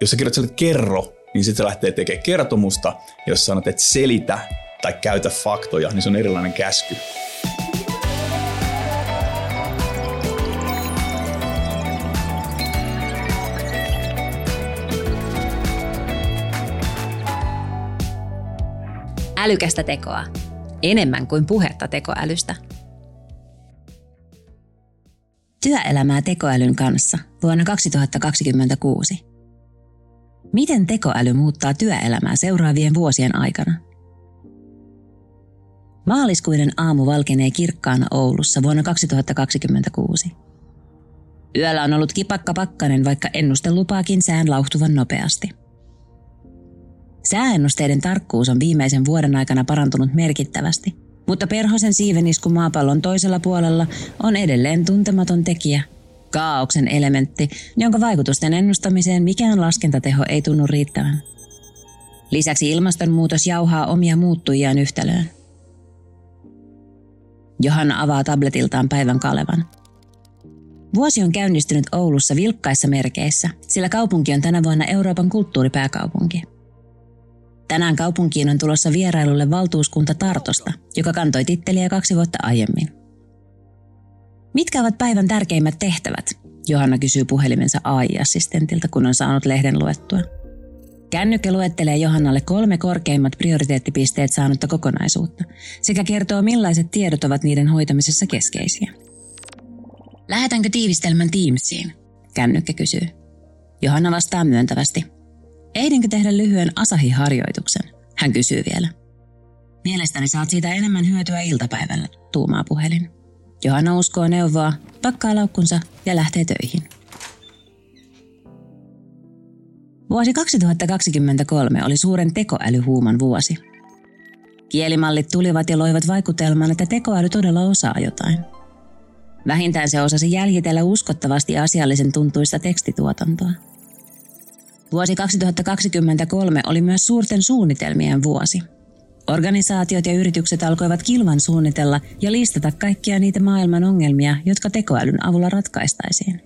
jos sä kirjoitat kerro, niin sitten se lähtee tekemään kertomusta. Ja jos sanot, että selitä tai käytä faktoja, niin se on erilainen käsky. Älykästä tekoa. Enemmän kuin puhetta tekoälystä. Työelämää tekoälyn kanssa vuonna 2026. Miten tekoäly muuttaa työelämää seuraavien vuosien aikana? Maaliskuinen aamu valkenee kirkkaana Oulussa vuonna 2026. Yöllä on ollut kipakka pakkanen, vaikka ennuste lupaakin sään lauhtuvan nopeasti. Sääennusteiden tarkkuus on viimeisen vuoden aikana parantunut merkittävästi, mutta perhosen siivenisku maapallon toisella puolella on edelleen tuntematon tekijä – kaauksen elementti, jonka vaikutusten ennustamiseen mikään laskentateho ei tunnu riittävän. Lisäksi ilmastonmuutos jauhaa omia muuttujiaan yhtälöön. Johanna avaa tabletiltaan päivän Kalevan. Vuosi on käynnistynyt Oulussa vilkkaissa merkeissä, sillä kaupunki on tänä vuonna Euroopan kulttuuripääkaupunki. Tänään kaupunkiin on tulossa vierailulle valtuuskunta Tartosta, joka kantoi titteliä kaksi vuotta aiemmin. Mitkä ovat päivän tärkeimmät tehtävät? Johanna kysyy puhelimensa AI-assistentilta, kun on saanut lehden luettua. Kännykkä luettelee Johannalle kolme korkeimmat prioriteettipisteet saanutta kokonaisuutta sekä kertoo millaiset tiedot ovat niiden hoitamisessa keskeisiä. Lähetänkö tiivistelmän Teamsiin? Kännykkä kysyy. Johanna vastaa myöntävästi. Ehdinkö tehdä lyhyen Asahi-harjoituksen? Hän kysyy vielä. Mielestäni saat siitä enemmän hyötyä iltapäivällä, tuumaa puhelin. Johanna uskoo neuvoa, pakkaa laukkunsa ja lähtee töihin. Vuosi 2023 oli suuren tekoälyhuuman vuosi. Kielimallit tulivat ja loivat vaikutelman, että tekoäly todella osaa jotain. Vähintään se osasi jäljitellä uskottavasti asiallisen tuntuista tekstituotantoa. Vuosi 2023 oli myös suurten suunnitelmien vuosi – Organisaatiot ja yritykset alkoivat kilvan suunnitella ja listata kaikkia niitä maailman ongelmia, jotka tekoälyn avulla ratkaistaisiin.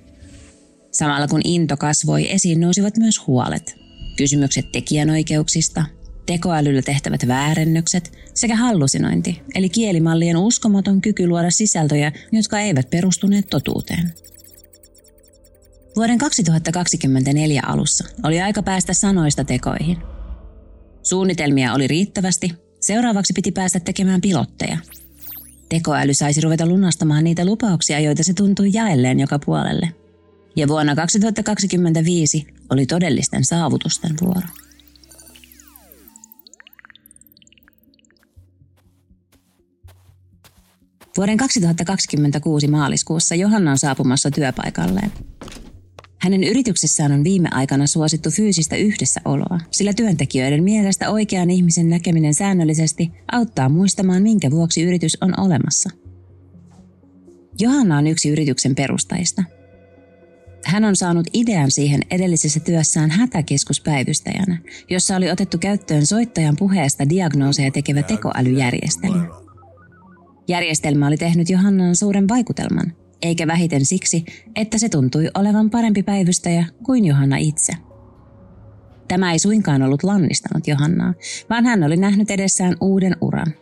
Samalla kun into kasvoi, esiin nousivat myös huolet. Kysymykset tekijänoikeuksista, tekoälyllä tehtävät väärennökset sekä hallusinointi, eli kielimallien uskomaton kyky luoda sisältöjä, jotka eivät perustuneet totuuteen. Vuoden 2024 alussa oli aika päästä sanoista tekoihin. Suunnitelmia oli riittävästi, Seuraavaksi piti päästä tekemään pilotteja. Tekoäly saisi ruveta lunastamaan niitä lupauksia, joita se tuntui jaelleen joka puolelle. Ja vuonna 2025 oli todellisten saavutusten vuoro. Vuoden 2026 maaliskuussa Johanna on saapumassa työpaikalleen. Hänen yrityksessään on viime aikana suosittu fyysistä yhdessäoloa, sillä työntekijöiden mielestä oikean ihmisen näkeminen säännöllisesti auttaa muistamaan, minkä vuoksi yritys on olemassa. Johanna on yksi yrityksen perustajista. Hän on saanut idean siihen edellisessä työssään hätäkeskuspäivystäjänä, jossa oli otettu käyttöön soittajan puheesta diagnooseja tekevä tekoälyjärjestelmä. Järjestelmä oli tehnyt Johannan suuren vaikutelman – eikä vähiten siksi, että se tuntui olevan parempi päivystäjä kuin Johanna itse. Tämä ei suinkaan ollut lannistanut Johannaa, vaan hän oli nähnyt edessään uuden uran.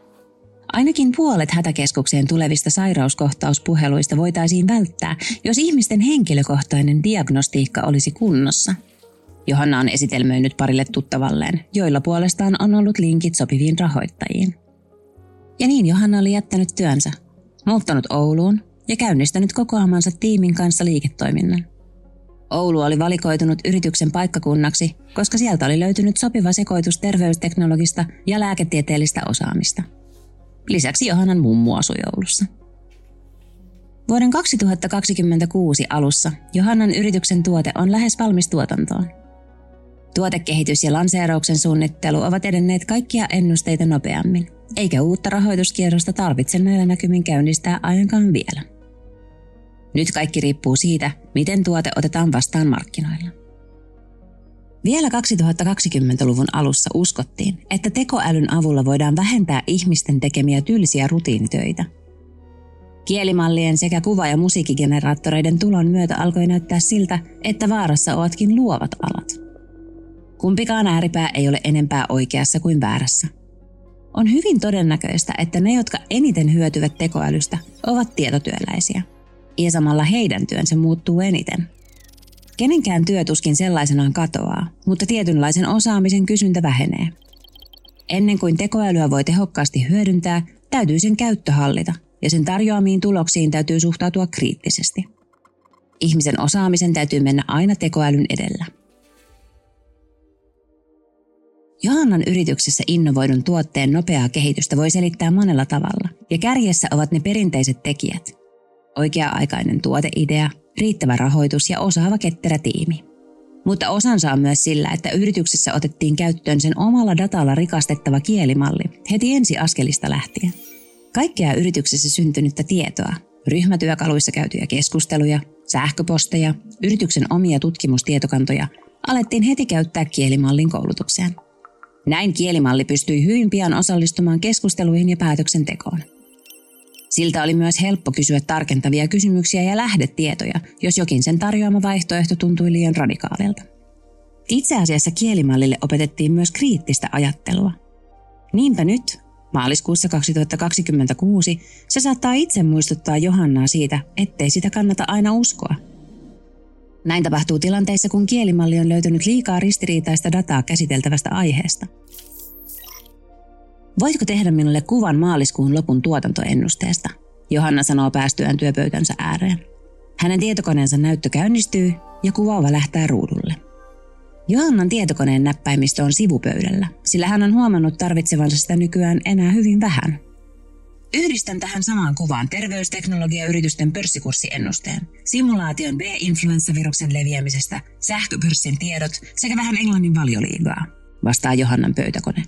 Ainakin puolet hätäkeskukseen tulevista sairauskohtauspuheluista voitaisiin välttää, jos ihmisten henkilökohtainen diagnostiikka olisi kunnossa. Johanna on esitelmöinyt parille tuttavalleen, joilla puolestaan on ollut linkit sopiviin rahoittajiin. Ja niin Johanna oli jättänyt työnsä, muuttanut Ouluun ja käynnistänyt kokoamansa tiimin kanssa liiketoiminnan. Oulu oli valikoitunut yrityksen paikkakunnaksi, koska sieltä oli löytynyt sopiva sekoitus terveysteknologista ja lääketieteellistä osaamista. Lisäksi Johannan mummu asui Oulussa. Vuoden 2026 alussa Johannan yrityksen tuote on lähes valmis tuotantoon. Tuotekehitys ja lanseerauksen suunnittelu ovat edenneet kaikkia ennusteita nopeammin, eikä uutta rahoituskierrosta tarvitse näillä näkymin käynnistää ainakaan vielä. Nyt kaikki riippuu siitä, miten tuote otetaan vastaan markkinoilla. Vielä 2020-luvun alussa uskottiin, että tekoälyn avulla voidaan vähentää ihmisten tekemiä tylsiä rutiinitöitä. Kielimallien sekä kuva- ja musiikkigeneraattoreiden tulon myötä alkoi näyttää siltä, että vaarassa ovatkin luovat alat. Kumpikaan ääripää ei ole enempää oikeassa kuin väärässä. On hyvin todennäköistä, että ne, jotka eniten hyötyvät tekoälystä, ovat tietotyöläisiä. Ja samalla heidän työnsä muuttuu eniten. Kenenkään työ tuskin sellaisenaan katoaa, mutta tietynlaisen osaamisen kysyntä vähenee. Ennen kuin tekoälyä voi tehokkaasti hyödyntää, täytyy sen käyttö hallita, ja sen tarjoamiin tuloksiin täytyy suhtautua kriittisesti. Ihmisen osaamisen täytyy mennä aina tekoälyn edellä. Johannan yrityksessä innovoidun tuotteen nopeaa kehitystä voi selittää monella tavalla, ja kärjessä ovat ne perinteiset tekijät. Oikea-aikainen tuoteidea, riittävä rahoitus ja osaava ketterä tiimi. Mutta osansa on myös sillä, että yrityksessä otettiin käyttöön sen omalla datalla rikastettava kielimalli heti ensi askelista lähtien. Kaikkea yrityksessä syntynyttä tietoa, ryhmätyökaluissa käytyjä keskusteluja, sähköposteja, yrityksen omia tutkimustietokantoja alettiin heti käyttää kielimallin koulutukseen. Näin kielimalli pystyi hyvin pian osallistumaan keskusteluihin ja päätöksentekoon. Siltä oli myös helppo kysyä tarkentavia kysymyksiä ja lähdetietoja, jos jokin sen tarjoama vaihtoehto tuntui liian radikaalilta. Itse asiassa kielimallille opetettiin myös kriittistä ajattelua. Niinpä nyt, maaliskuussa 2026, se saattaa itse muistuttaa Johannaa siitä, ettei sitä kannata aina uskoa. Näin tapahtuu tilanteissa, kun kielimalli on löytänyt liikaa ristiriitaista dataa käsiteltävästä aiheesta – Voitko tehdä minulle kuvan maaliskuun lopun tuotantoennusteesta? Johanna sanoo päästyään työpöytänsä ääreen. Hänen tietokoneensa näyttö käynnistyy ja kuvaava lähtää ruudulle. Johannan tietokoneen näppäimistö on sivupöydällä, sillä hän on huomannut tarvitsevansa sitä nykyään enää hyvin vähän. Yhdistän tähän samaan kuvaan terveysteknologiayritysten pörssikurssiennusteen, simulaation B-influenssaviruksen leviämisestä, sähköpörssin tiedot sekä vähän englannin valioliigaa, vastaa Johannan pöytäkone.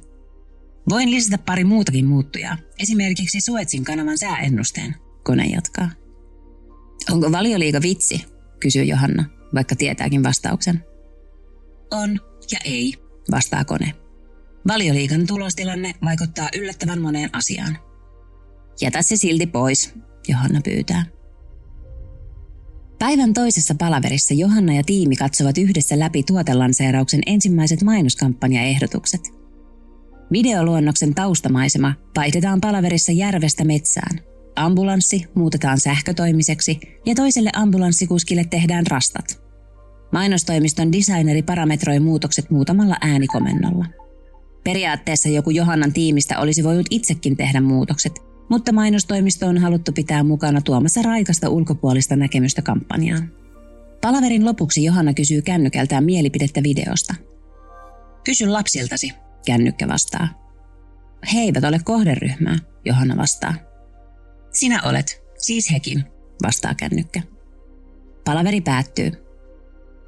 Voin lisätä pari muutakin muuttujaa, esimerkiksi Suetsin kanavan sääennusteen, kone jatkaa. Onko valioliiga vitsi, kysyy Johanna, vaikka tietääkin vastauksen. On ja ei, vastaa kone. Valioliikan tulostilanne vaikuttaa yllättävän moneen asiaan. Jätä se silti pois, Johanna pyytää. Päivän toisessa palaverissa Johanna ja tiimi katsovat yhdessä läpi tuotelanseerauksen ensimmäiset mainoskampanjaehdotukset – Videoluonnoksen taustamaisema vaihdetaan palaverissa järvestä metsään. Ambulanssi muutetaan sähkötoimiseksi ja toiselle ambulanssikuskille tehdään rastat. Mainostoimiston designeri parametroi muutokset muutamalla äänikomennolla. Periaatteessa joku Johannan tiimistä olisi voinut itsekin tehdä muutokset, mutta mainostoimisto on haluttu pitää mukana tuomassa raikasta ulkopuolista näkemystä kampanjaan. Palaverin lopuksi Johanna kysyy kännykältään mielipidettä videosta. Kysy lapsiltasi, Kännykkä vastaa. He eivät ole kohderyhmää, Johanna vastaa. Sinä olet, siis hekin, vastaa kännykkä. Palaveri päättyy.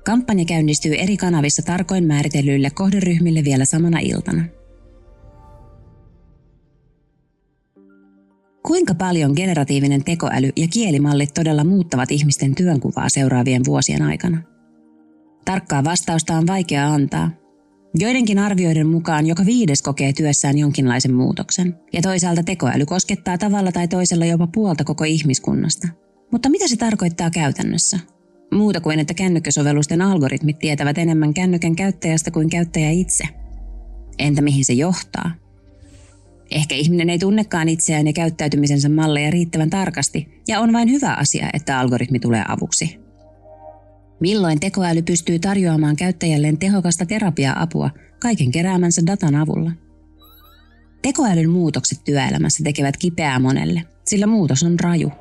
Kampanja käynnistyy eri kanavissa tarkoin määritellyille kohderyhmille vielä samana iltana. Kuinka paljon generatiivinen tekoäly ja kielimallit todella muuttavat ihmisten työnkuvaa seuraavien vuosien aikana? Tarkkaa vastausta on vaikea antaa, Joidenkin arvioiden mukaan joka viides kokee työssään jonkinlaisen muutoksen, ja toisaalta tekoäly koskettaa tavalla tai toisella jopa puolta koko ihmiskunnasta. Mutta mitä se tarkoittaa käytännössä? Muuta kuin, että kännykkäsovellusten algoritmit tietävät enemmän kännykän käyttäjästä kuin käyttäjä itse. Entä mihin se johtaa? Ehkä ihminen ei tunnekaan itseään ja käyttäytymisensä malleja riittävän tarkasti, ja on vain hyvä asia, että algoritmi tulee avuksi. Milloin tekoäly pystyy tarjoamaan käyttäjälleen tehokasta terapia-apua kaiken keräämänsä datan avulla? Tekoälyn muutokset työelämässä tekevät kipeää monelle, sillä muutos on raju.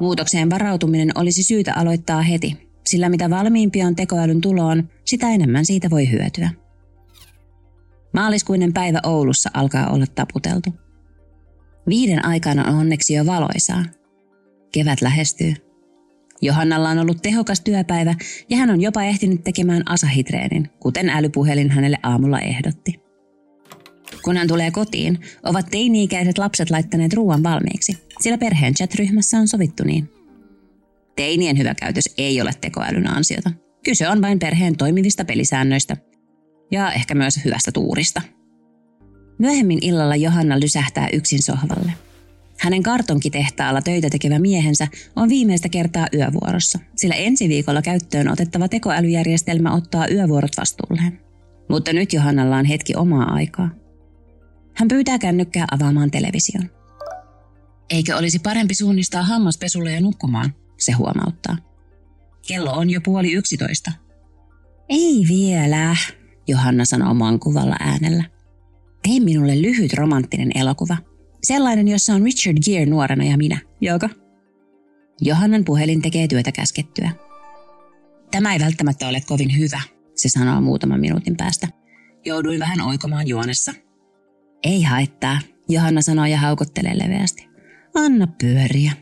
Muutokseen varautuminen olisi syytä aloittaa heti, sillä mitä valmiimpia on tekoälyn tuloon, sitä enemmän siitä voi hyötyä. Maaliskuinen päivä Oulussa alkaa olla taputeltu. Viiden aikana on onneksi jo valoisaa. Kevät lähestyy. Johannalla on ollut tehokas työpäivä ja hän on jopa ehtinyt tekemään asahitreenin, kuten älypuhelin hänelle aamulla ehdotti. Kun hän tulee kotiin, ovat teini-ikäiset lapset laittaneet ruoan valmiiksi, sillä perheen chat-ryhmässä on sovittu niin. Teinien hyvä käytös ei ole tekoälyn ansiota. Kyse on vain perheen toimivista pelisäännöistä ja ehkä myös hyvästä tuurista. Myöhemmin illalla Johanna lysähtää yksin sohvalle – hänen kartonkitehtaalla töitä tekevä miehensä on viimeistä kertaa yövuorossa, sillä ensi viikolla käyttöön otettava tekoälyjärjestelmä ottaa yövuorot vastuulleen. Mutta nyt Johannalla on hetki omaa aikaa. Hän pyytää kännykkää avaamaan television. Eikö olisi parempi suunnistaa hammaspesulle ja nukkumaan, se huomauttaa. Kello on jo puoli yksitoista. Ei vielä, Johanna sanoo mankuvalla äänellä. Tee minulle lyhyt romanttinen elokuva. Sellainen, jossa on Richard Gere nuorena ja minä. Joko? Johannan puhelin tekee työtä käskettyä. Tämä ei välttämättä ole kovin hyvä, se sanoo muutaman minuutin päästä. Jouduin vähän oikomaan juonessa. Ei haittaa, Johanna sanoo ja haukottelee leveästi. Anna pyöriä.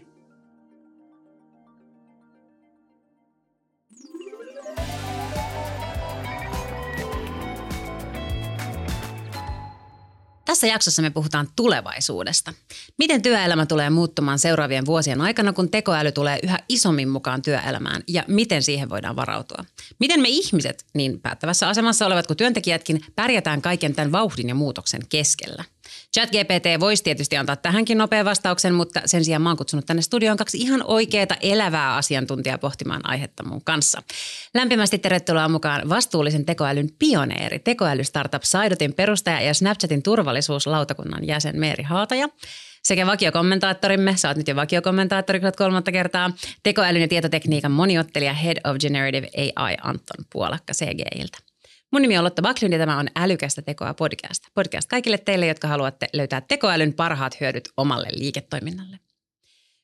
Tässä jaksossa me puhutaan tulevaisuudesta. Miten työelämä tulee muuttumaan seuraavien vuosien aikana, kun tekoäly tulee yhä isommin mukaan työelämään ja miten siihen voidaan varautua? Miten me ihmiset, niin päättävässä asemassa olevat kuin työntekijätkin, pärjätään kaiken tämän vauhdin ja muutoksen keskellä? ChatGPT voisi tietysti antaa tähänkin nopean vastauksen, mutta sen sijaan mä oon kutsunut tänne studioon kaksi ihan oikeaa elävää asiantuntijaa pohtimaan aihetta mun kanssa. Lämpimästi tervetuloa mukaan vastuullisen tekoälyn pioneeri, tekoälystartup Saidotin perustaja ja Snapchatin turvallisuuslautakunnan jäsen Meeri Haataja sekä vakiokommentaattorimme, sä oot nyt jo vakiokommentaattori kolmatta kertaa, tekoälyn ja tietotekniikan moniottelija Head of Generative AI Anton Puolakka CGIltä. Mun nimi on Lotta Backlund ja tämä on Älykästä tekoa podcast. Podcast kaikille teille, jotka haluatte löytää tekoälyn parhaat hyödyt omalle liiketoiminnalle.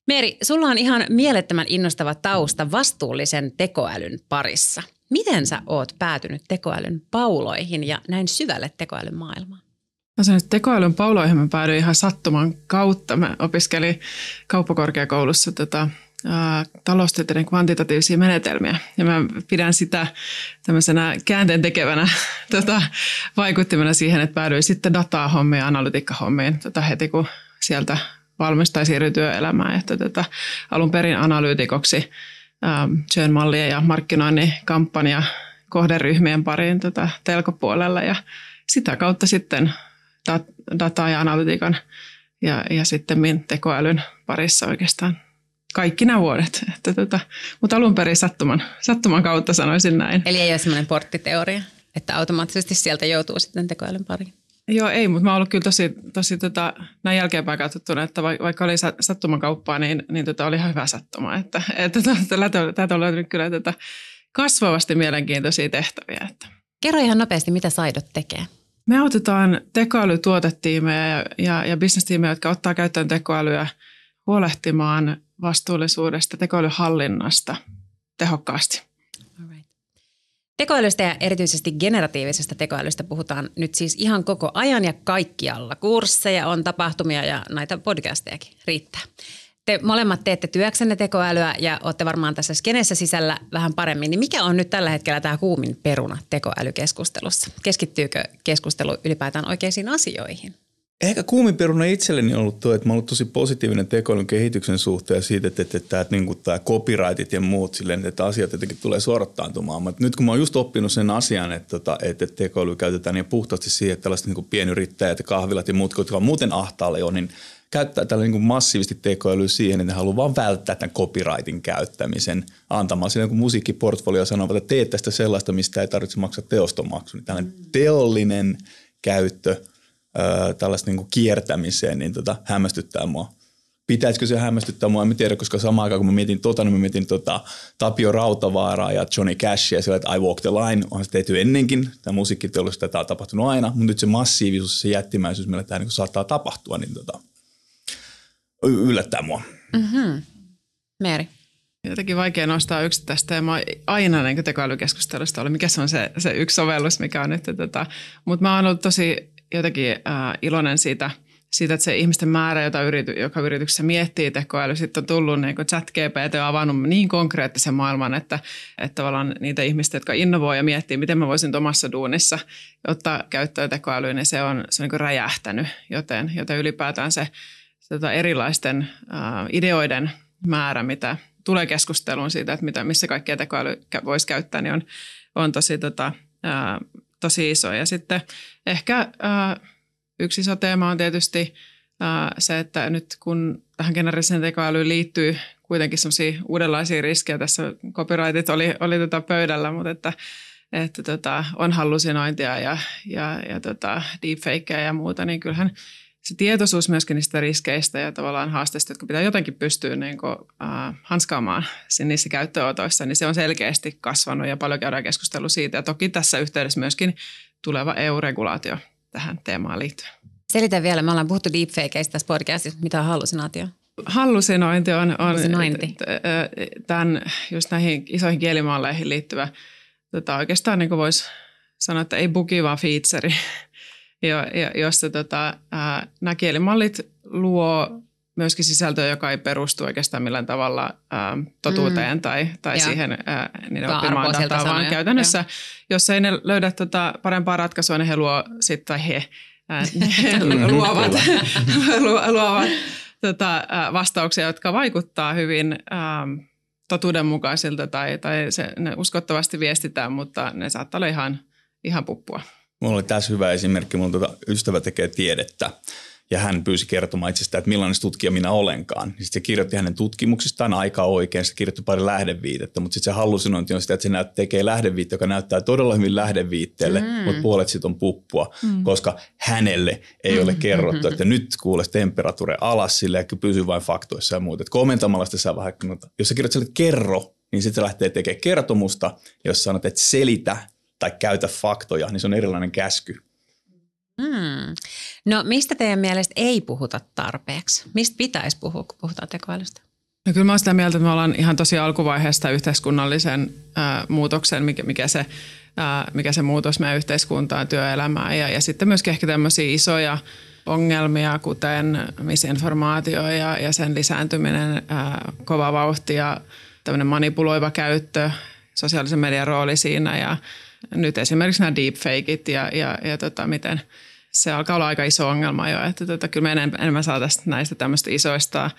Meeri, sulla on ihan mielettömän innostava tausta vastuullisen tekoälyn parissa. Miten sä oot päätynyt tekoälyn pauloihin ja näin syvälle tekoälyn maailmaan? Mä sanoin, että tekoälyn pauloihin mä päädyin ihan sattuman kautta. Mä opiskelin kauppakorkeakoulussa tota, taloustieteiden kvantitatiivisia menetelmiä. Ja mä pidän sitä tämmöisenä käänteen tekevänä tota, vaikuttimena siihen, että päädyin sitten dataa hommiin ja analytiikkahommiin tota, heti kun sieltä valmistai siirryi työelämään. Että tota, alun perin analyytikoksi ähm, mallien ja markkinoinnin kampanja kohderyhmien pariin tota, telkopuolella ja sitä kautta sitten dat- dataa ja analytiikan ja, ja sitten tekoälyn parissa oikeastaan kaikki nämä vuodet. Että tota, mutta alun perin sattuman, sattuman kautta sanoisin näin. Eli ei ole semmoinen porttiteoria, että automaattisesti sieltä joutuu sitten tekoälyn pariin? Joo, ei, mutta mä oon ollut kyllä tosi, tosi tota, näin jälkeenpäin katsottuna, että vaikka oli sattumakauppaa, niin, niin tota, oli ihan hyvä sattuma. Että, että tota, täältä on löytynyt kyllä tota, kasvavasti mielenkiintoisia tehtäviä. Että. Kerro ihan nopeasti, mitä Saidot tekee. Me autetaan tekoälytuotetiimejä ja, ja, ja bisnestiimejä, jotka ottaa käyttöön tekoälyä huolehtimaan vastuullisuudesta, tekoälyhallinnasta tehokkaasti. Tekoälystä ja erityisesti generatiivisesta tekoälystä puhutaan nyt siis ihan koko ajan ja kaikkialla. Kursseja on, tapahtumia ja näitä podcastejakin riittää. Te molemmat teette työksenne tekoälyä ja olette varmaan tässä skeneessä sisällä vähän paremmin. Niin mikä on nyt tällä hetkellä tämä kuumin peruna tekoälykeskustelussa? Keskittyykö keskustelu ylipäätään oikeisiin asioihin? Ehkä kuumin peruna itselleni on ollut tuo, että mä ollut tosi positiivinen tekoälyn kehityksen suhteen siitä, että, että, että, että, niin tämä copyrightit ja muut silleen, että asiat jotenkin tulee suorattaantumaan. Mutta nyt kun mä oon just oppinut sen asian, että, että, että tekoäly käytetään niin puhtaasti siihen, että tällaiset niin pienyrittäjät ja kahvilat ja muut, jotka on muuten ahtaalle jo, niin käyttää tällä niin massiivisesti tekoälyä siihen, että ne haluaa vaan välttää tämän copyrightin käyttämisen antamaan. Siinä kun musiikkiportfolio sanoo, että teet tästä sellaista, mistä ei tarvitse maksaa teostomaksu, niin tällainen teollinen käyttö – tällaista niin kuin kiertämiseen, niin tota, hämmästyttää mua. Pitäisikö se hämmästyttää mua, en tiedä, koska samaan aikaan kun mä mietin tota, niin mä mietin tota, Tapio Rautavaaraa ja Johnny Cashia sillä, että I Walk the Line, onhan se tehty ennenkin, tämä musiikkiteollisuus tätä on tapahtunut aina, mutta nyt se massiivisuus, se jättimäisyys, millä tämä niin saattaa tapahtua, niin tota, yllättää mua. Mm-hmm. Meri. Jotenkin vaikea nostaa yksittäistä teemaa aina niin tekoälykeskustelusta oli, mikä se on se, se yksi sovellus, mikä on nyt. Tota, mutta mä oon ollut tosi jotenkin äh, iloinen siitä, siitä, että se ihmisten määrä, jota yrity, joka yrityksessä miettii tekoäly, sitten on tullut niin kuin chat GPT on avannut niin konkreettisen maailman, että, että tavallaan niitä ihmistä, jotka innovoi ja miettii, miten mä voisin omassa duunissa ottaa käyttöön tekoälyä, niin se on, se on niin räjähtänyt, joten, joten ylipäätään se, se tota erilaisten äh, ideoiden määrä, mitä tulee keskusteluun siitä, että mitä, missä kaikkea tekoäly voisi käyttää, niin on, on tosi tota, ää, tosi iso. Ja sitten ehkä äh, yksi iso teema on tietysti äh, se, että nyt kun tähän generiseen tekoälyyn liittyy kuitenkin sellaisia uudenlaisia riskejä, tässä copyrightit oli, oli tota pöydällä, mutta että, että tota, on hallusinointia ja, ja, ja tota, deepfakeja ja muuta, niin kyllähän se tietoisuus myöskin niistä riskeistä ja tavallaan haasteista, jotka pitää jotenkin pystyä niin kuin, äh, hanskaamaan niissä käyttöönotoissa, niin se on selkeästi kasvanut ja paljon käydään keskustelua siitä. Ja toki tässä yhteydessä myöskin tuleva EU-regulaatio tähän teemaan liittyen. Selitä vielä, me ollaan puhuttu deepfakeista tässä podcastissa, mitä on hallusinaatio? Hallusinointi on, on tämän, just näihin isoihin kielimalleihin liittyvä, tota, oikeastaan niin voisi sanoa, että ei bugi, vaan feature, jo, jossa tota, ää, nämä kielimallit luo myöskin sisältöä, joka ei perustu oikeastaan millään tavalla ää, totuuteen mm. tai, tai siihen ää, niiden oppimaan dataan, vaan käytännössä, ja. jos ei ne löydä tota parempaa ratkaisua, niin he luo sit, tai he, ää, luovat, luovat tota, vastauksia, jotka vaikuttaa hyvin ää, totuudenmukaisilta tai, tai se, ne uskottavasti viestitään, mutta ne saattaa olla ihan, ihan puppua. Mulla oli tässä hyvä esimerkki. Mulla tota ystävä tekee tiedettä ja hän pyysi kertomaan itsestään, että millainen tutkija minä olenkaan. Niin sitten se kirjoitti hänen tutkimuksistaan aika oikein, se kirjoitti pari lähdeviitettä, mutta sitten se hallusinointi on sitä, että se näyt, tekee lähdeviittä, joka näyttää todella hyvin lähdeviitteelle, mm. mutta puolet siitä on puppua, mm. koska hänelle ei mm. ole kerrottu, että nyt kuules temperature alas sille ja pysyy vain faktoissa ja muuta. komentamalla sitä saa vähän, jos sä kirjoitat sille kerro, niin sitten se lähtee tekemään kertomusta, jos sanot, että selitä tai käytä faktoja, niin se on erilainen käsky. Hmm. No mistä teidän mielestä ei puhuta tarpeeksi? Mistä pitäisi puhua, kun puhutaan tekoälystä? No kyllä mä olen sitä mieltä, että me ollaan ihan tosi alkuvaiheesta yhteiskunnallisen äh, muutoksen, mikä, mikä, se, äh, mikä se muutos meidän yhteiskuntaan, työelämään ja, ja sitten myöskin ehkä tämmöisiä isoja ongelmia, kuten misinformaatio ja, ja sen lisääntyminen, äh, kova vauhti ja tämmöinen manipuloiva käyttö, sosiaalisen median rooli siinä ja nyt esimerkiksi nämä deepfakeit ja, ja, ja tota, miten se alkaa olla aika iso ongelma jo, että tota, kyllä me enemmän, enemmän saataisiin näistä tämmöistä isoista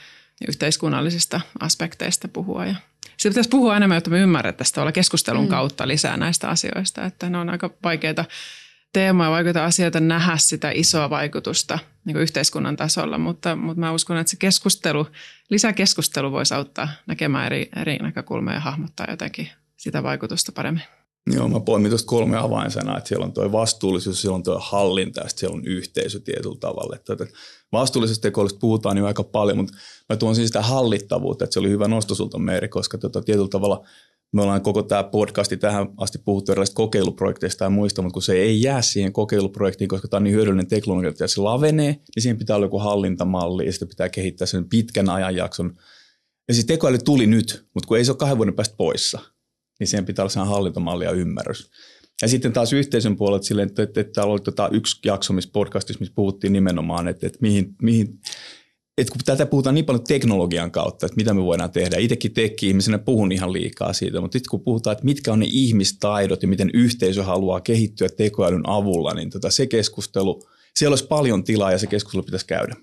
yhteiskunnallisista aspekteista puhua ja siitä pitäisi puhua enemmän, jotta me ymmärrettäisiin olla keskustelun mm. kautta lisää näistä asioista, että ne on aika vaikeita teemoja, vaikeita asioita nähdä sitä isoa vaikutusta niin yhteiskunnan tasolla, mutta, mutta mä uskon, että se keskustelu, lisäkeskustelu voisi auttaa näkemään eri, eri näkökulmia ja hahmottaa jotenkin sitä vaikutusta paremmin. Joo, mä poimin tuosta kolme avainsanaa, että siellä on tuo vastuullisuus, siellä on tuo hallinta ja siellä on yhteisö tietyllä tavalla. Että vastuullisesta tekoilusta puhutaan jo aika paljon, mutta mä tuon siis sitä hallittavuutta, että se oli hyvä nosto sulta Meeri, koska tota, tietyllä tavalla me ollaan koko tämä podcasti tähän asti puhuttu erilaisista kokeiluprojekteista ja muista, mutta kun se ei jää siihen kokeiluprojektiin, koska tämä on niin hyödyllinen teknologia, että se lavenee, niin siihen pitää olla joku hallintamalli ja sitten pitää kehittää sen pitkän ajanjakson. Ja siis tekoäly tuli nyt, mutta kun ei se ole kahden vuoden päästä poissa – niin siihen pitää olla sellainen hallintomalli ja ymmärrys. Ja sitten taas yhteisön puolelta silleen, että, että, että täällä oli tota yksi jakso, missä podcastissa, missä puhuttiin nimenomaan, että, että mihin, mihin että kun tätä puhutaan niin paljon teknologian kautta, että mitä me voidaan tehdä. Itsekin tekki-ihmisenä puhun ihan liikaa siitä, mutta sitten kun puhutaan, että mitkä on ne ihmistaidot ja miten yhteisö haluaa kehittyä tekoälyn avulla, niin tota se keskustelu, siellä olisi paljon tilaa ja se keskustelu pitäisi käydä.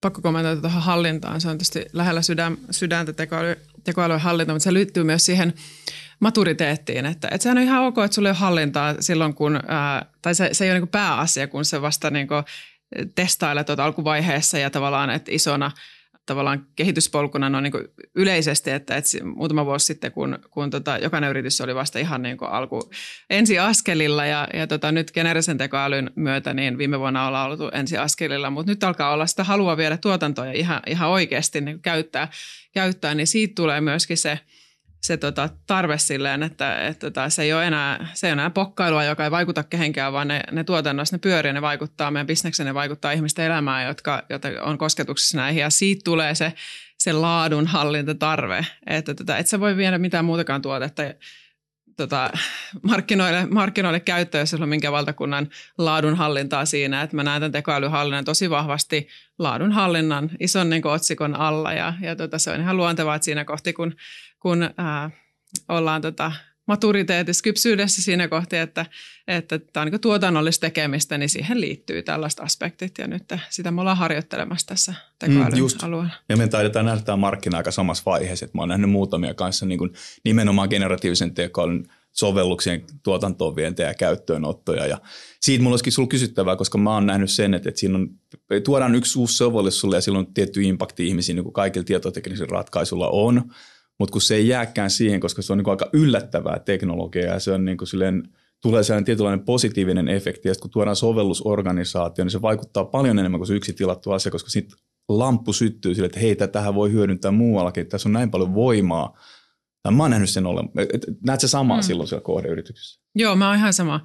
Pakko kommentoida tuohon hallintaan. Se on tietysti lähellä sydän, sydäntä tekoäly, tekoälyn hallinta, mutta se liittyy myös siihen maturiteettiin. Että, että sehän on ihan ok, että sulla ei ole hallintaa silloin, kun, ää, tai se, se ei ole niin pääasia, kun se vasta niin testailet tuota alkuvaiheessa ja tavallaan, että isona tavallaan kehityspolkuna on niin yleisesti, että, että muutama vuosi sitten, kun, kun tota, jokainen yritys oli vasta ihan niin alku ensiaskelilla ja, ja tota, nyt generisen tekoälyn myötä, niin viime vuonna ollaan oltu ensiaskelilla, mutta nyt alkaa olla sitä halua viedä tuotantoja ihan, ihan oikeasti niin käyttää, käyttää, niin siitä tulee myöskin se – se tota, tarve silleen, että, että tota, se, ei ole enää, se ei ole enää pokkailua, joka ei vaikuta kehenkään, vaan ne, ne tuotannossa, ne pyörii, ne vaikuttaa meidän bisneksen, ne vaikuttaa ihmisten elämään, jotka, jotka on kosketuksessa näihin. Ja siitä tulee se, se laadun hallintatarve, että, tota, et sä voi viedä mitään muutakaan tuotetta tota, markkinoille, markkinoille käyttöön, jos on minkä valtakunnan laadunhallintaa siinä. Että mä näen tämän tekoälyhallinnan tosi vahvasti laadunhallinnan ison niin otsikon alla ja, ja tota, se on ihan luontevaa, että siinä kohti kun kun ää, ollaan tota maturiteetissa, kypsyydessä siinä kohti, että, että tämä on niin tuotannollista tekemistä, niin siihen liittyy tällaiset aspektit ja nyt sitä me ollaan harjoittelemassa tässä tekoälyn mm, alueella. Ja me taidetaan nähdä tämä markkina aika samassa vaiheessa, että mä oon nähnyt muutamia kanssa niin kuin nimenomaan generatiivisen tekoälyn sovelluksien tuotantoon vientejä ja käyttöönottoja. Ja siitä mulla olisikin sulla kysyttävää, koska mä oon nähnyt sen, että, että siinä on, tuodaan yksi uusi sovellus sulle ja sillä on tietty impakti ihmisiin, niin kuin kaikilla tietoteknisillä ratkaisulla on, mutta kun se ei jääkään siihen, koska se on niin kuin aika yllättävää teknologiaa ja se on niin kuin silleen, tulee sellainen tietynlainen positiivinen efekti ja kun tuodaan sovellusorganisaatio, niin se vaikuttaa paljon enemmän kuin se yksi tilattu asia, koska sitten lamppu syttyy sille, että hei, tähän voi hyödyntää muuallakin, että tässä on näin paljon voimaa. Tai mä oon nähnyt sen olla. Näet se samaa mm. silloin siellä kohdeyrityksessä? Joo, mä oon ihan sama,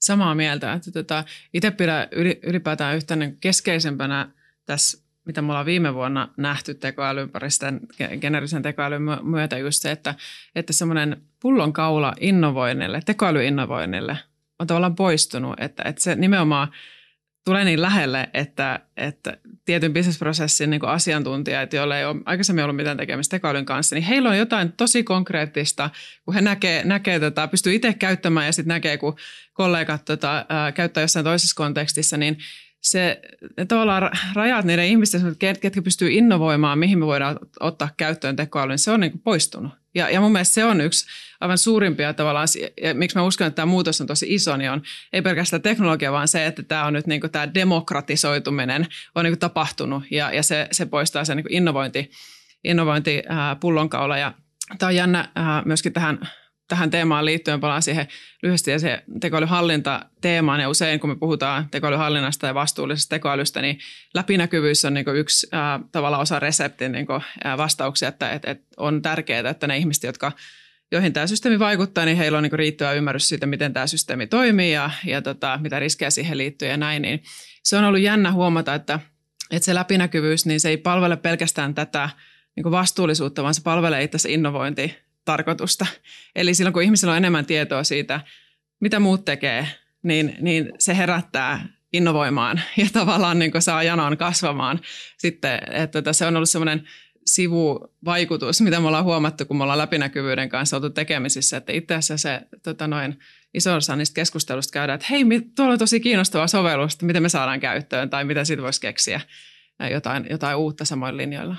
samaa mieltä. Että tota, itse pidän ylipäätään yhtenä keskeisempänä tässä mitä me ollaan viime vuonna nähty tekoälyn paristen, generisen tekoälyn myötä just se, että, että semmoinen pullonkaula innovoinnille, tekoälyinnovoinnille on tavallaan poistunut, että, että se nimenomaan tulee niin lähelle, että, että tietyn bisnesprosessin niin asiantuntijat, joilla ei ole aikaisemmin ollut mitään tekemistä tekoälyn kanssa, niin heillä on jotain tosi konkreettista, kun he näkee, näkee tota, pystyy itse käyttämään ja sitten näkee, kun kollegat tota, ää, käyttää jossain toisessa kontekstissa, niin se ne tavallaan rajat niiden ihmisten, ketkä pystyy innovoimaan, mihin me voidaan ottaa käyttöön tekoälyn, se on niin kuin poistunut. Ja, ja mun mielestä se on yksi aivan suurimpia tavallaan, ja miksi mä uskon, että tämä muutos on tosi iso, niin on ei pelkästään teknologia, vaan se, että tämä on nyt niin kuin tämä demokratisoituminen on niin kuin tapahtunut ja, ja se, se poistaa sen niin kuin innovointi, innovointi ää, pullonkaula. Ja tämä on jännä myöskin tähän tähän teemaan liittyen palaan siihen lyhyesti ja se tekoälyhallinta teemaan. Ja usein kun me puhutaan tekoälyhallinnasta ja vastuullisesta tekoälystä, niin läpinäkyvyys on niin yksi ää, tavalla osa reseptin niin kuin, ää, vastauksia, että et, et on tärkeää, että ne ihmiset, jotka joihin tämä systeemi vaikuttaa, niin heillä on niin riittävä ymmärrys siitä, miten tämä systeemi toimii ja, ja tota, mitä riskejä siihen liittyy ja näin. Niin se on ollut jännä huomata, että, että se läpinäkyvyys, niin se ei palvele pelkästään tätä niin vastuullisuutta, vaan se palvelee itse asiassa innovointi tarkoitusta. Eli silloin kun ihmisillä on enemmän tietoa siitä, mitä muut tekee, niin, niin se herättää innovoimaan ja tavallaan niin saa janon kasvamaan. Sitten, että se on ollut semmoinen sivuvaikutus, mitä me ollaan huomattu, kun me ollaan läpinäkyvyyden kanssa oltu tekemisissä, että itse asiassa se tota noin, iso osa niistä keskustelusta käydään, että hei, tuolla on tosi kiinnostava sovellus, että miten me saadaan käyttöön tai mitä siitä voisi keksiä jotain, jotain uutta samoin linjoilla.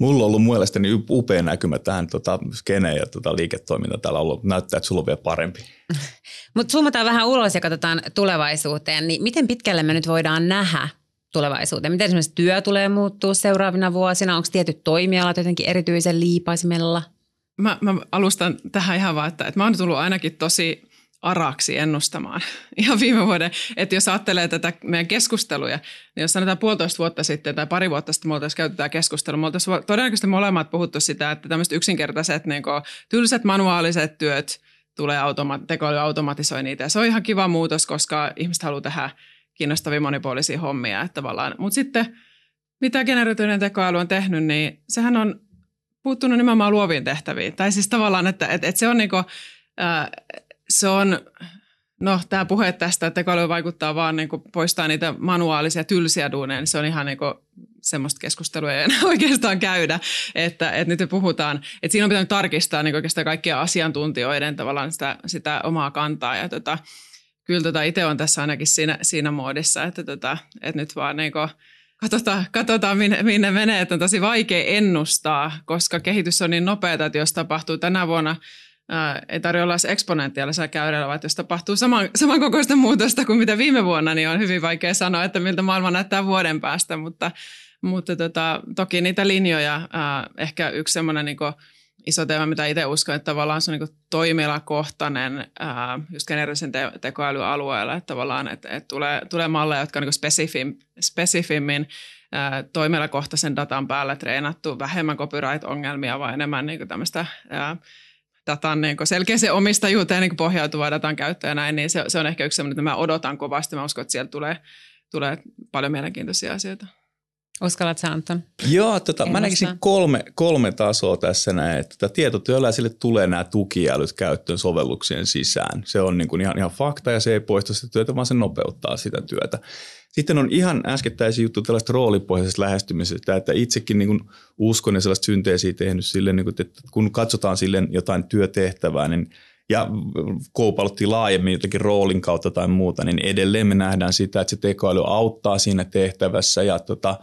Mulla on ollut mielestäni upea näkymä tähän tota, skeneen ja tota, liiketoiminta täällä ollut. Näyttää, että sulla on vielä parempi. Mutta zoomataan vähän ulos ja katsotaan tulevaisuuteen. Niin miten pitkälle me nyt voidaan nähdä tulevaisuuteen? Miten esimerkiksi työ tulee muuttua seuraavina vuosina? Onko tietyt toimialat jotenkin erityisen liipaisimella? Mä, mä alustan tähän ihan vaan, että, että mä oon tullut ainakin tosi araksi ennustamaan ihan viime vuoden. Että jos ajattelee tätä meidän keskusteluja, niin jos sanotaan puolitoista vuotta sitten tai pari vuotta sitten me oltaisiin käyty tämä keskustelu, me oltaisiin todennäköisesti molemmat puhuttu sitä, että tämmöiset yksinkertaiset niin tylsät manuaaliset työt tulee automa- tekoäly automatisoi niitä. Ja se on ihan kiva muutos, koska ihmiset haluaa tehdä kiinnostavia monipuolisia hommia. Että tavallaan. Mutta sitten mitä generoituinen tekoäly on tehnyt, niin sehän on puuttunut nimenomaan luoviin tehtäviin. Tai siis tavallaan, että, että, että se on niin kuin, se on, no tämä puhe tästä, että tekoäly vaikuttaa vaan niin poistaa niitä manuaalisia tylsiä duuneja, niin se on ihan niin kuin semmoista keskustelua ei enää oikeastaan käydä, että, että nyt me puhutaan, että siinä on pitänyt tarkistaa niin oikeastaan kaikkia asiantuntijoiden tavallaan sitä, sitä omaa kantaa ja tota, kyllä tota itse on tässä ainakin siinä, siinä muodissa, että, tota, että nyt vaan niin kuin, katsotaan, katsotaan minne, minne menee, että on tosi vaikea ennustaa, koska kehitys on niin nopeata, että jos tapahtuu tänä vuonna – ää, ei tarvitse olla eksponentiaalisella käydellä, vaan jos tapahtuu saman, samankokoista muutosta kuin mitä viime vuonna, niin on hyvin vaikea sanoa, että miltä maailma näyttää vuoden päästä, mutta, mutta tota, toki niitä linjoja, ää, ehkä yksi semmoinen niin iso teema, mitä itse uskon, että tavallaan se on niin toimialakohtainen ää, just generisen te- tekoälyalueella, että tavallaan että, että tulee, tulee malleja, jotka on niin spesifim, spesifimmin toimialakohtaisen datan päälle treenattu, vähemmän copyright-ongelmia, vaan enemmän niin tämmöistä ää, datan niin selkeäseen omistajuuteen niin pohjautuvaa datan käyttöä ja näin, niin se, se on ehkä yksi sellainen, että mä odotan kovasti. Mä uskon, että sieltä tulee, tulee paljon mielenkiintoisia asioita. Uskallat sä Anton? Joo, tota, mä näkisin kolme, kolme tasoa tässä näin. Että tota, tietotyöläisille tulee nämä tukiälyt käyttöön sovelluksien sisään. Se on niin kuin ihan, ihan fakta ja se ei poista sitä työtä, vaan se nopeuttaa sitä työtä. Sitten on ihan äskettäisiä juttu tällaista roolipohjaisesta lähestymisestä, että itsekin niin uskon ja sellaista synteesiä tehnyt sille, niin että kun katsotaan sille jotain työtehtävää, niin ja koupaluttiin laajemmin jotenkin roolin kautta tai muuta, niin edelleen me nähdään sitä, että se tekoäly auttaa siinä tehtävässä ja tota,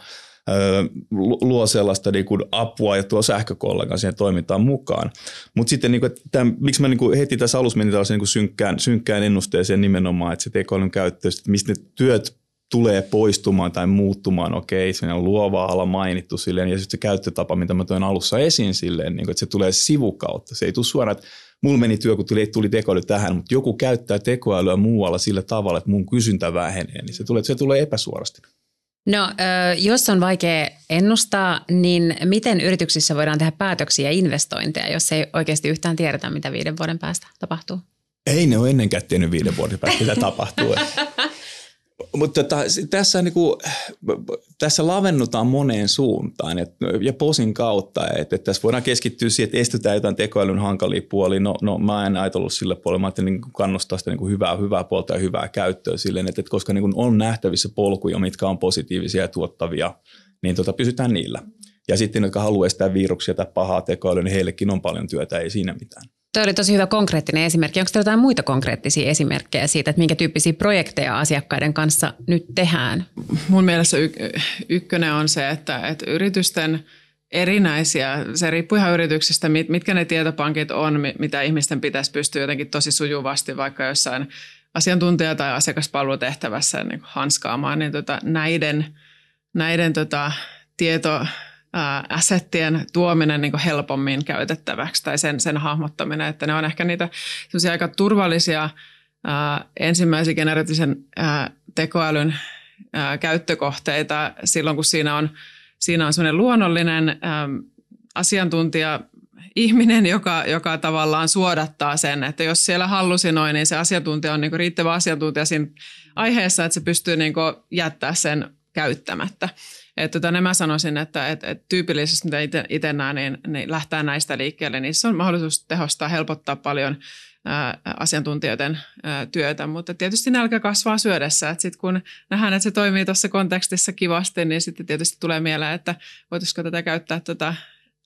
luo sellaista niin kuin apua ja tuo sähkökollegan siihen toimintaan mukaan. Mutta sitten niin kuin, tämän, miksi mä niin kuin heti tässä alussa menin tällaisen niin synkkään, synkkään ennusteeseen nimenomaan, että se tekoälyn käyttö, että mistä ne työt tulee poistumaan tai muuttumaan, okei, siinä on luova ala mainittu silleen, ja sitten se käyttötapa, mitä mä toin alussa esiin silleen, niin kuin, että se tulee sivukautta. Se ei tule suoraan, että mulla meni työ, kun tuli, tuli tekoäly tähän, mutta joku käyttää tekoälyä muualla sillä tavalla, että mun kysyntä vähenee, niin se tulee, se tulee epäsuorasti. No, jos on vaikea ennustaa, niin miten yrityksissä voidaan tehdä päätöksiä ja investointeja, jos ei oikeasti yhtään tiedetä, mitä viiden vuoden päästä tapahtuu? Ei ne ole ennenkään tiennyt viiden vuoden päästä, mitä tapahtuu. Mutta tota, tässä, niin kuin, tässä lavennutaan moneen suuntaan et, ja posin kautta, että et tässä voidaan keskittyä siihen, että estetään jotain tekoälyn hankalia puolia. No, no mä en ajatellut sille puolelle, mä ajattelin niin kannustaa sitä niin kuin hyvää, hyvää puolta ja hyvää käyttöä silleen, että, että koska niin kuin on nähtävissä polkuja, mitkä on positiivisia ja tuottavia, niin tota, pysytään niillä. Ja sitten, jotka haluaa estää viruksia tai pahaa tekoälyä, niin heillekin on paljon työtä, ei siinä mitään. Tuo oli tosi hyvä konkreettinen esimerkki. Onko teillä jotain muita konkreettisia esimerkkejä siitä, että minkä tyyppisiä projekteja asiakkaiden kanssa nyt tehdään? Mun mielestä y- ykkönen on se, että, että yritysten erinäisiä, se riippuu ihan yrityksistä, mitkä ne tietopankit on, mitä ihmisten pitäisi pystyä jotenkin tosi sujuvasti vaikka jossain asiantuntija- tai asiakaspalvelutehtävässä niin hanskaamaan, niin tota, näiden, näiden tota, tieto, assettien tuominen niin helpommin käytettäväksi tai sen, sen hahmottaminen, että ne on ehkä niitä aika turvallisia ää, ensimmäisen generatiivisen tekoälyn ää, käyttökohteita silloin, kun siinä on, siinä on sellainen luonnollinen ää, asiantuntija ihminen, joka, joka tavallaan suodattaa sen, että jos siellä hallusinoi, niin se asiantuntija on niin riittävä asiantuntija siinä aiheessa, että se pystyy niin jättää sen käyttämättä. Että tota, mä sanoisin, että et, et tyypillisesti mitä itse näen, niin, niin lähtee näistä liikkeelle. Niissä on mahdollisuus tehostaa, helpottaa paljon ää, asiantuntijoiden ää, työtä, mutta tietysti nälkä kasvaa syödessä. Että sit kun nähdään, että se toimii tuossa kontekstissa kivasti, niin sitten tietysti tulee mieleen, että voitaisiko tätä käyttää tota,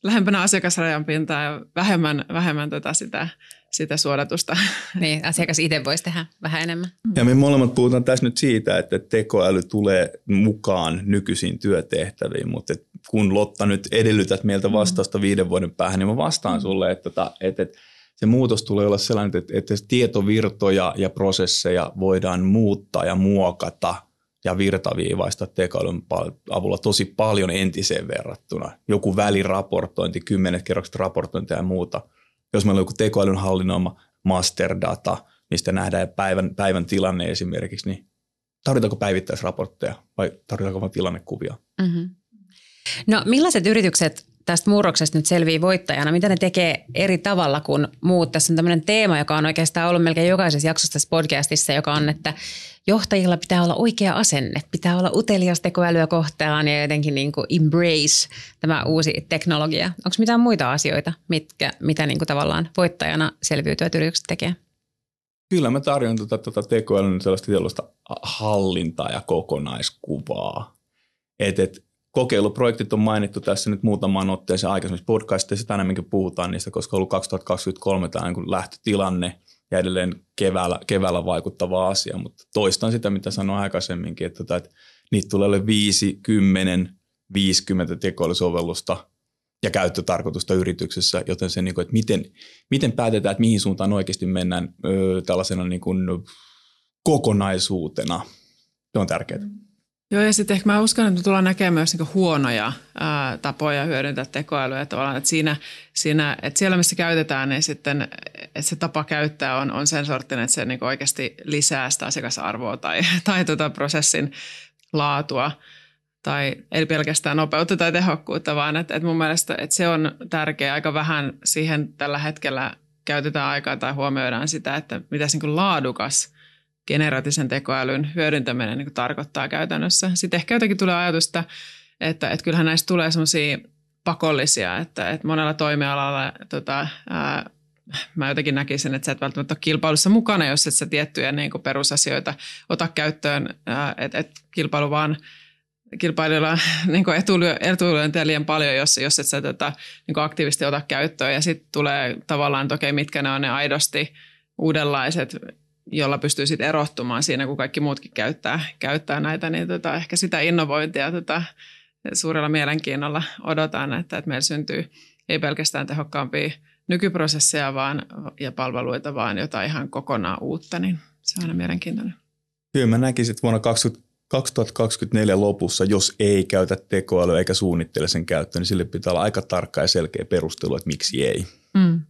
lähempänä asiakasrajan pintaa ja vähemmän, vähemmän tota sitä sitä suodatusta. Niin, asiakas itse voisi tehdä vähän enemmän. Ja me molemmat puhutaan tässä nyt siitä, että tekoäly tulee mukaan nykyisiin työtehtäviin, mutta kun Lotta nyt edellytät meiltä vastausta viiden vuoden päähän, niin mä vastaan sulle, että, tota, että, että se muutos tulee olla sellainen, että, että tietovirtoja ja prosesseja voidaan muuttaa ja muokata ja virtaviivaista tekoälyn avulla tosi paljon entiseen verrattuna. Joku väliraportointi, kymmenet kerrokset raportointia ja muuta – jos meillä on joku tekoälyn hallinnoima masterdata, mistä nähdään päivän, päivän tilanne esimerkiksi, niin tarvitaanko päivittäisraportteja vai tarvitaanko vain tilannekuvia? Mm-hmm. No millaiset yritykset tästä murroksesta nyt selvii voittajana? Mitä ne tekee eri tavalla kuin muut? Tässä on tämmöinen teema, joka on oikeastaan ollut melkein jokaisessa jaksossa tässä podcastissa, joka on, että johtajilla pitää olla oikea asenne, pitää olla utelias tekoälyä kohtaan ja jotenkin niin kuin embrace tämä uusi teknologia. Onko mitään muita asioita, mitkä, mitä niin kuin tavallaan voittajana selviytyvät yritykset tekee? Kyllä mä tarjon tuota, tuota tekoälyn sellaista, sellaista hallintaa ja kokonaiskuvaa. Et, et, kokeiluprojektit on mainittu tässä nyt muutamaan otteeseen aikaisemmissa podcasteissa, enemmänkin puhutaan niistä, koska on ollut 2023 tämä niin lähtötilanne ja edelleen keväällä, keväällä vaikuttava asia, mutta toistan sitä, mitä sanoin aikaisemminkin, että, että niitä tulee ole 5, 10, 50 tekoälysovellusta ja käyttötarkoitusta yrityksessä, joten se, niin että miten, miten päätetään, että mihin suuntaan oikeasti mennään tällaisena niin kuin, kokonaisuutena, se on tärkeää. Joo, ja sitten ehkä mä uskon, että me tullaan näkemään myös niinku huonoja ää, tapoja hyödyntää tekoälyä. Tavallaan, että, siinä, siinä, että siellä, missä käytetään, niin sitten että se tapa käyttää on, on sen sorttinen, että se niinku oikeasti lisää sitä asiakasarvoa tai, tai tota prosessin laatua tai ei pelkästään nopeutta tai tehokkuutta, vaan että, että mun mielestä että se on tärkeää. Aika vähän siihen tällä hetkellä käytetään aikaa tai huomioidaan sitä, että mitä niin laadukas – generatiivisen tekoälyn hyödyntäminen niin tarkoittaa käytännössä. Sitten ehkä jotenkin tulee ajatusta, että, että kyllähän näistä tulee semmoisia pakollisia, että, että monella toimialalla tota, ää, mä jotenkin näkisin, että sä et välttämättä ole kilpailussa mukana, jos et sä tiettyjä niin kuin perusasioita ota käyttöön, että et kilpailu vaan kilpailijoilla niin etulyöntiä liian paljon, jos, jos et sä tota, niin aktiivisesti ota käyttöön. Ja sitten tulee tavallaan, että okei, mitkä ne on ne aidosti uudenlaiset jolla pystyy sitten erottumaan siinä, kun kaikki muutkin käyttää, käyttää näitä, niin tota, ehkä sitä innovointia tota, suurella mielenkiinnolla odotan, että, että meillä syntyy ei pelkästään tehokkaampia nykyprosesseja vaan, ja palveluita, vaan jotain ihan kokonaan uutta, niin se on aina mielenkiintoinen. Kyllä mä näkisin, että vuonna 2024 lopussa, jos ei käytä tekoälyä eikä suunnittele sen käyttöä, niin sille pitää olla aika tarkka ja selkeä perustelu, että miksi ei. Mm.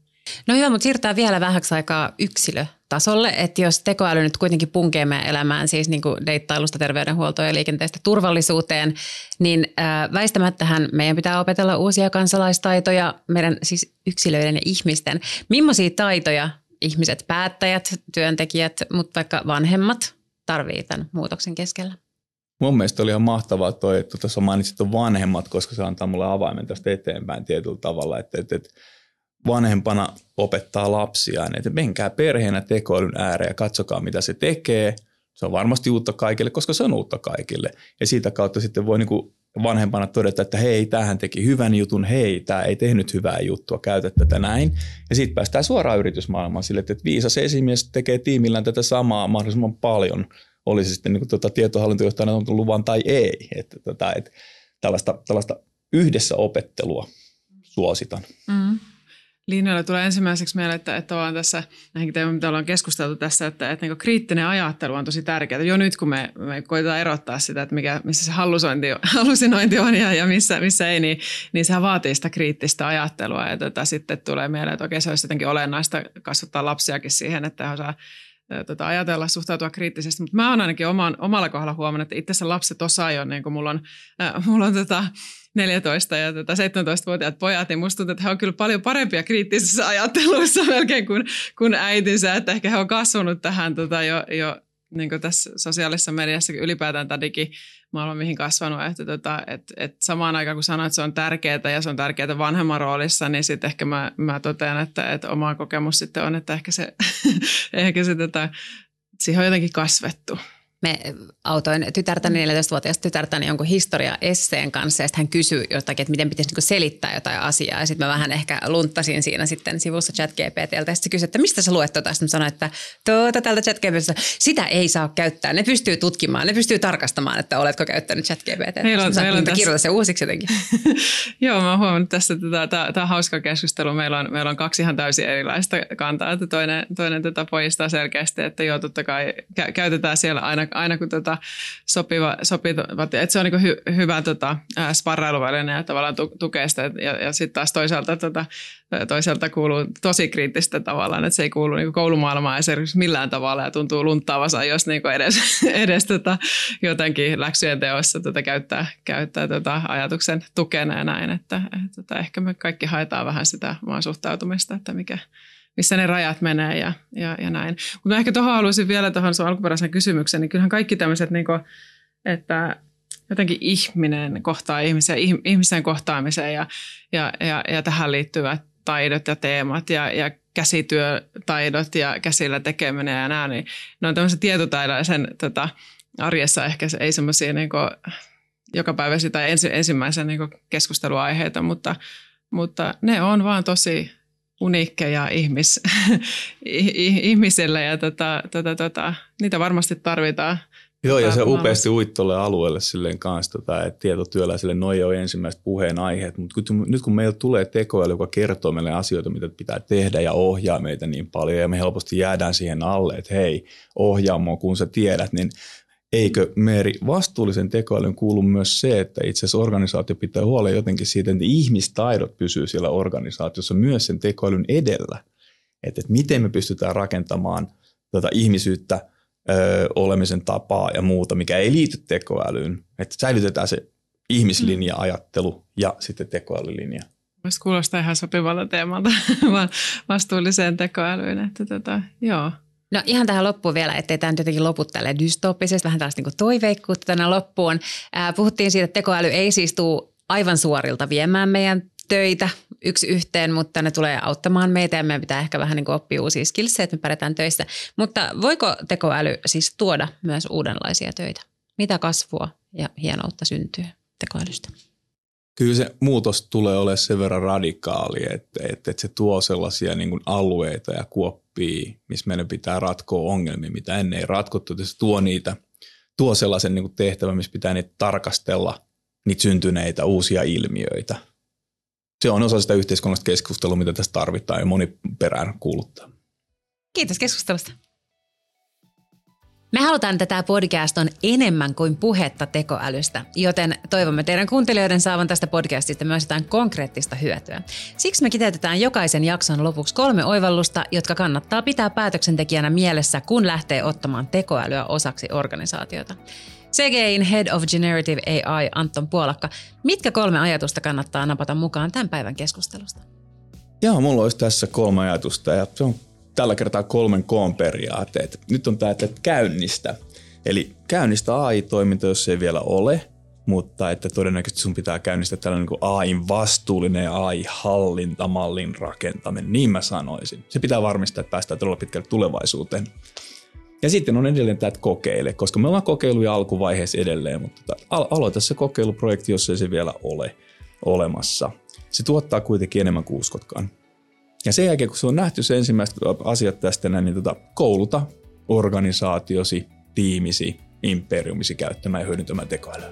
No hyvä, mutta siirtää vielä vähäksi aikaa yksilötasolle, että jos tekoäly nyt kuitenkin punkee meidän elämään, siis niin kuin deittailusta terveydenhuoltoon ja liikenteestä turvallisuuteen, niin äh, väistämättähän meidän pitää opetella uusia kansalaistaitoja meidän siis yksilöiden ja ihmisten. Millaisia taitoja ihmiset, päättäjät, työntekijät, mutta vaikka vanhemmat tarvii tämän muutoksen keskellä? Mun mielestä oli ihan mahtavaa toi, että tuossa mainitsit vanhemmat, koska se antaa mulle avaimen tästä eteenpäin tietyllä tavalla, että, että, että vanhempana opettaa lapsiaan, että menkää perheenä tekoälyn ääreen ja katsokaa mitä se tekee. Se on varmasti uutta kaikille, koska se on uutta kaikille. Ja siitä kautta sitten voi niin kuin vanhempana todeta, että hei, tämähän teki hyvän jutun, hei, tämä ei tehnyt hyvää juttua, käytä tätä näin. Ja sitten päästään suoraan yritysmaailmaan sille, että viisas esimies tekee tiimillään tätä samaa mahdollisimman paljon, oli se sitten niin kuin tuota, tietohallintojohtajana on luvan tai ei. Että, tota, että tällaista, tällaista yhdessä opettelua suositan. Mm linjoilla tulee ensimmäiseksi mieleen, että, että vaan tässä, näihin teemoihin, mitä ollaan keskusteltu tässä, että, että niin kriittinen ajattelu on tosi tärkeää. Jo nyt, kun me, me koitetaan erottaa sitä, että mikä, missä se hallusinointi on ja, ja missä, missä ei, niin, niin sehän vaatii sitä kriittistä ajattelua. Ja tota, sitten tulee mieleen, että okei, se olisi jotenkin olennaista kasvattaa lapsiakin siihen, että osaa tota, ajatella, suhtautua kriittisesti. Mutta mä oon ainakin oman, omalla kohdalla huomannut, että itse asiassa lapset osaa jo, niin kuin mulla on, äh, mulla on tota, 14 ja tota 17-vuotiaat pojat, niin musta tuntuu, että he on kyllä paljon parempia kriittisessä ajattelussa melkein kuin, kuin äitinsä, että ehkä he on kasvanut tähän tota, jo, jo niin tässä sosiaalisessa mediassa ylipäätään tämä digimaailma, mihin kasvanut, että tota, et, et samaan aikaan kun sanoit, että se on tärkeää ja se on tärkeää vanhemman roolissa, niin sitten ehkä mä, mä totean, että, että oma kokemus sitten on, että ehkä se, ehkä se tota, siihen on jotenkin kasvettu me autoin tytärtäni, 14-vuotiaasta tytärtäni jonkun historia-esseen kanssa ja sitten hän kysyi jotakin, että miten pitäisi niinku selittää jotain asiaa ja sitten mä vähän ehkä lunttasin siinä sitten sivussa chat GPTltä ja sitten kysyi, että mistä sä luet tota? Sitten sanoin, että tuota tältä chat GPTstä, sitä ei saa käyttää, ne pystyy tutkimaan, ne pystyy tarkastamaan, että oletko käyttänyt chat GPT. Meillä on, meillä on kirjoita se uusiksi jotenkin. Joo, mä oon huomannut tässä, että tämä on hauska keskustelu. Meillä on, meillä on kaksi ihan täysin erilaista kantaa, että toinen, toinen tätä pojistaa selkeästi, että joo, totta kai käytetään siellä aina aina kun tota sopiva, sopiva, että se on niin hy, hyvä tota, sparrailuväline ja tavallaan tukee sitä. Ja, ja sitten taas toisaalta, tota, toisaalta kuuluu tosi kriittistä tavallaan, että se ei kuulu niin koulumaailmaan esimerkiksi millään tavalla ja tuntuu lunttaavansa, jos niin edes, edes tota, jotenkin läksyjen teossa tota, käyttää, käyttää tota, ajatuksen tukena ja näin. Että, että, että ehkä me kaikki haetaan vähän sitä maan suhtautumista, että mikä, missä ne rajat menee ja, ja, ja näin. Mutta ehkä tuohon haluaisin vielä tuohon sun alkuperäisen kysymyksen, niin kyllähän kaikki tämmöiset, niin kuin, että jotenkin ihminen kohtaa ihmisiä, ihmisen kohtaamiseen ja, ja, ja, ja tähän liittyvät taidot ja teemat ja, ja käsityötaidot ja käsillä tekeminen ja nämä, niin ne on tämmöisen tietotaidollisen tota, arjessa ehkä se ei semmoisia niin jokapäiväisiä tai ensi, ensimmäisen niin keskusteluaiheita, mutta, mutta ne on vaan tosi uniikkeja ihmis, ihmiselle ja tota, tota, tota, niitä varmasti tarvitaan. Joo, ja se upeasti uittolle alueelle silleen kanssa, tota, että tietotyöläisille noin on ensimmäiset puheen aiheet, mutta nyt kun meillä tulee tekoäly, joka kertoo meille asioita, mitä pitää tehdä ja ohjaa meitä niin paljon, ja me helposti jäädään siihen alle, että hei, ohjaa mua, kun sä tiedät, niin eikö Meeri vastuullisen tekoälyn kuulu myös se, että itse asiassa organisaatio pitää huolen jotenkin siitä, että ihmistaidot pysyy siellä organisaatiossa myös sen tekoälyn edellä. Että, että miten me pystytään rakentamaan tätä ihmisyyttä, ö, olemisen tapaa ja muuta, mikä ei liity tekoälyyn. Että säilytetään se ihmislinja-ajattelu ja sitten tekoälylinja. Voisi kuulostaa ihan sopivalta teemalta vastuulliseen tekoälyyn. Että tota, joo. No ihan tähän loppuun vielä, ettei tämä nyt jotenkin lopu tälle dystopisesta, vähän tällaista niin toiveikkuutta tänne loppuun. Ää, puhuttiin siitä, että tekoäly ei siis tule aivan suorilta viemään meidän töitä yksi yhteen, mutta ne tulee auttamaan meitä ja meidän pitää ehkä vähän niin oppia uusia skillsejä, että me pärjätään töissä. Mutta voiko tekoäly siis tuoda myös uudenlaisia töitä? Mitä kasvua ja hienoutta syntyy tekoälystä? Kyllä se muutos tulee olemaan sen verran radikaali, että, että, että se tuo sellaisia niin alueita ja kuoppia, missä meidän pitää ratkoa ongelmia, mitä ennen ei ratkottu. Se tuo niitä, tuo sellaisen niin tehtävän, missä pitää niitä tarkastella, niitä syntyneitä uusia ilmiöitä. Se on osa sitä yhteiskunnallista keskustelua, mitä tässä tarvitaan ja moni perään kuuluttaa. Kiitos keskustelusta. Me halutaan, että tämä podcast on enemmän kuin puhetta tekoälystä, joten toivomme teidän kuuntelijoiden saavan tästä podcastista myös jotain konkreettista hyötyä. Siksi me kiteytetään jokaisen jakson lopuksi kolme oivallusta, jotka kannattaa pitää päätöksentekijänä mielessä, kun lähtee ottamaan tekoälyä osaksi organisaatiota. CGIin Head of Generative AI Anton Puolakka, mitkä kolme ajatusta kannattaa napata mukaan tämän päivän keskustelusta? Joo, mulla olisi tässä kolme ajatusta ja se on tällä kertaa kolmen koon periaatteet. Nyt on tämä, että käynnistä. Eli käynnistä AI-toiminta, jos ei vielä ole, mutta että todennäköisesti sun pitää käynnistää tällainen niin AIn vastuullinen AI-hallintamallin rakentaminen. Niin mä sanoisin. Se pitää varmistaa, että päästään todella pitkälle tulevaisuuteen. Ja sitten on edelleen tämä, että kokeile, koska me ollaan kokeiluja alkuvaiheessa edelleen, mutta tota, aloita se kokeiluprojekti, jos ei se vielä ole olemassa. Se tuottaa kuitenkin enemmän kuin uskotkaan. Ja sen jälkeen, kun se on nähty se ensimmäiset asiat tästä, niin tota, kouluta organisaatiosi, tiimisi, imperiumisi käyttämään ja hyödyntämään tekoälyä.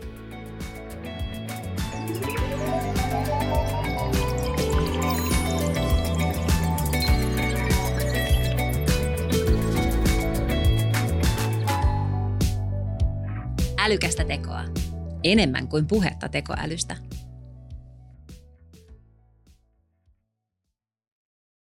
Älykästä tekoa. Enemmän kuin puhetta tekoälystä.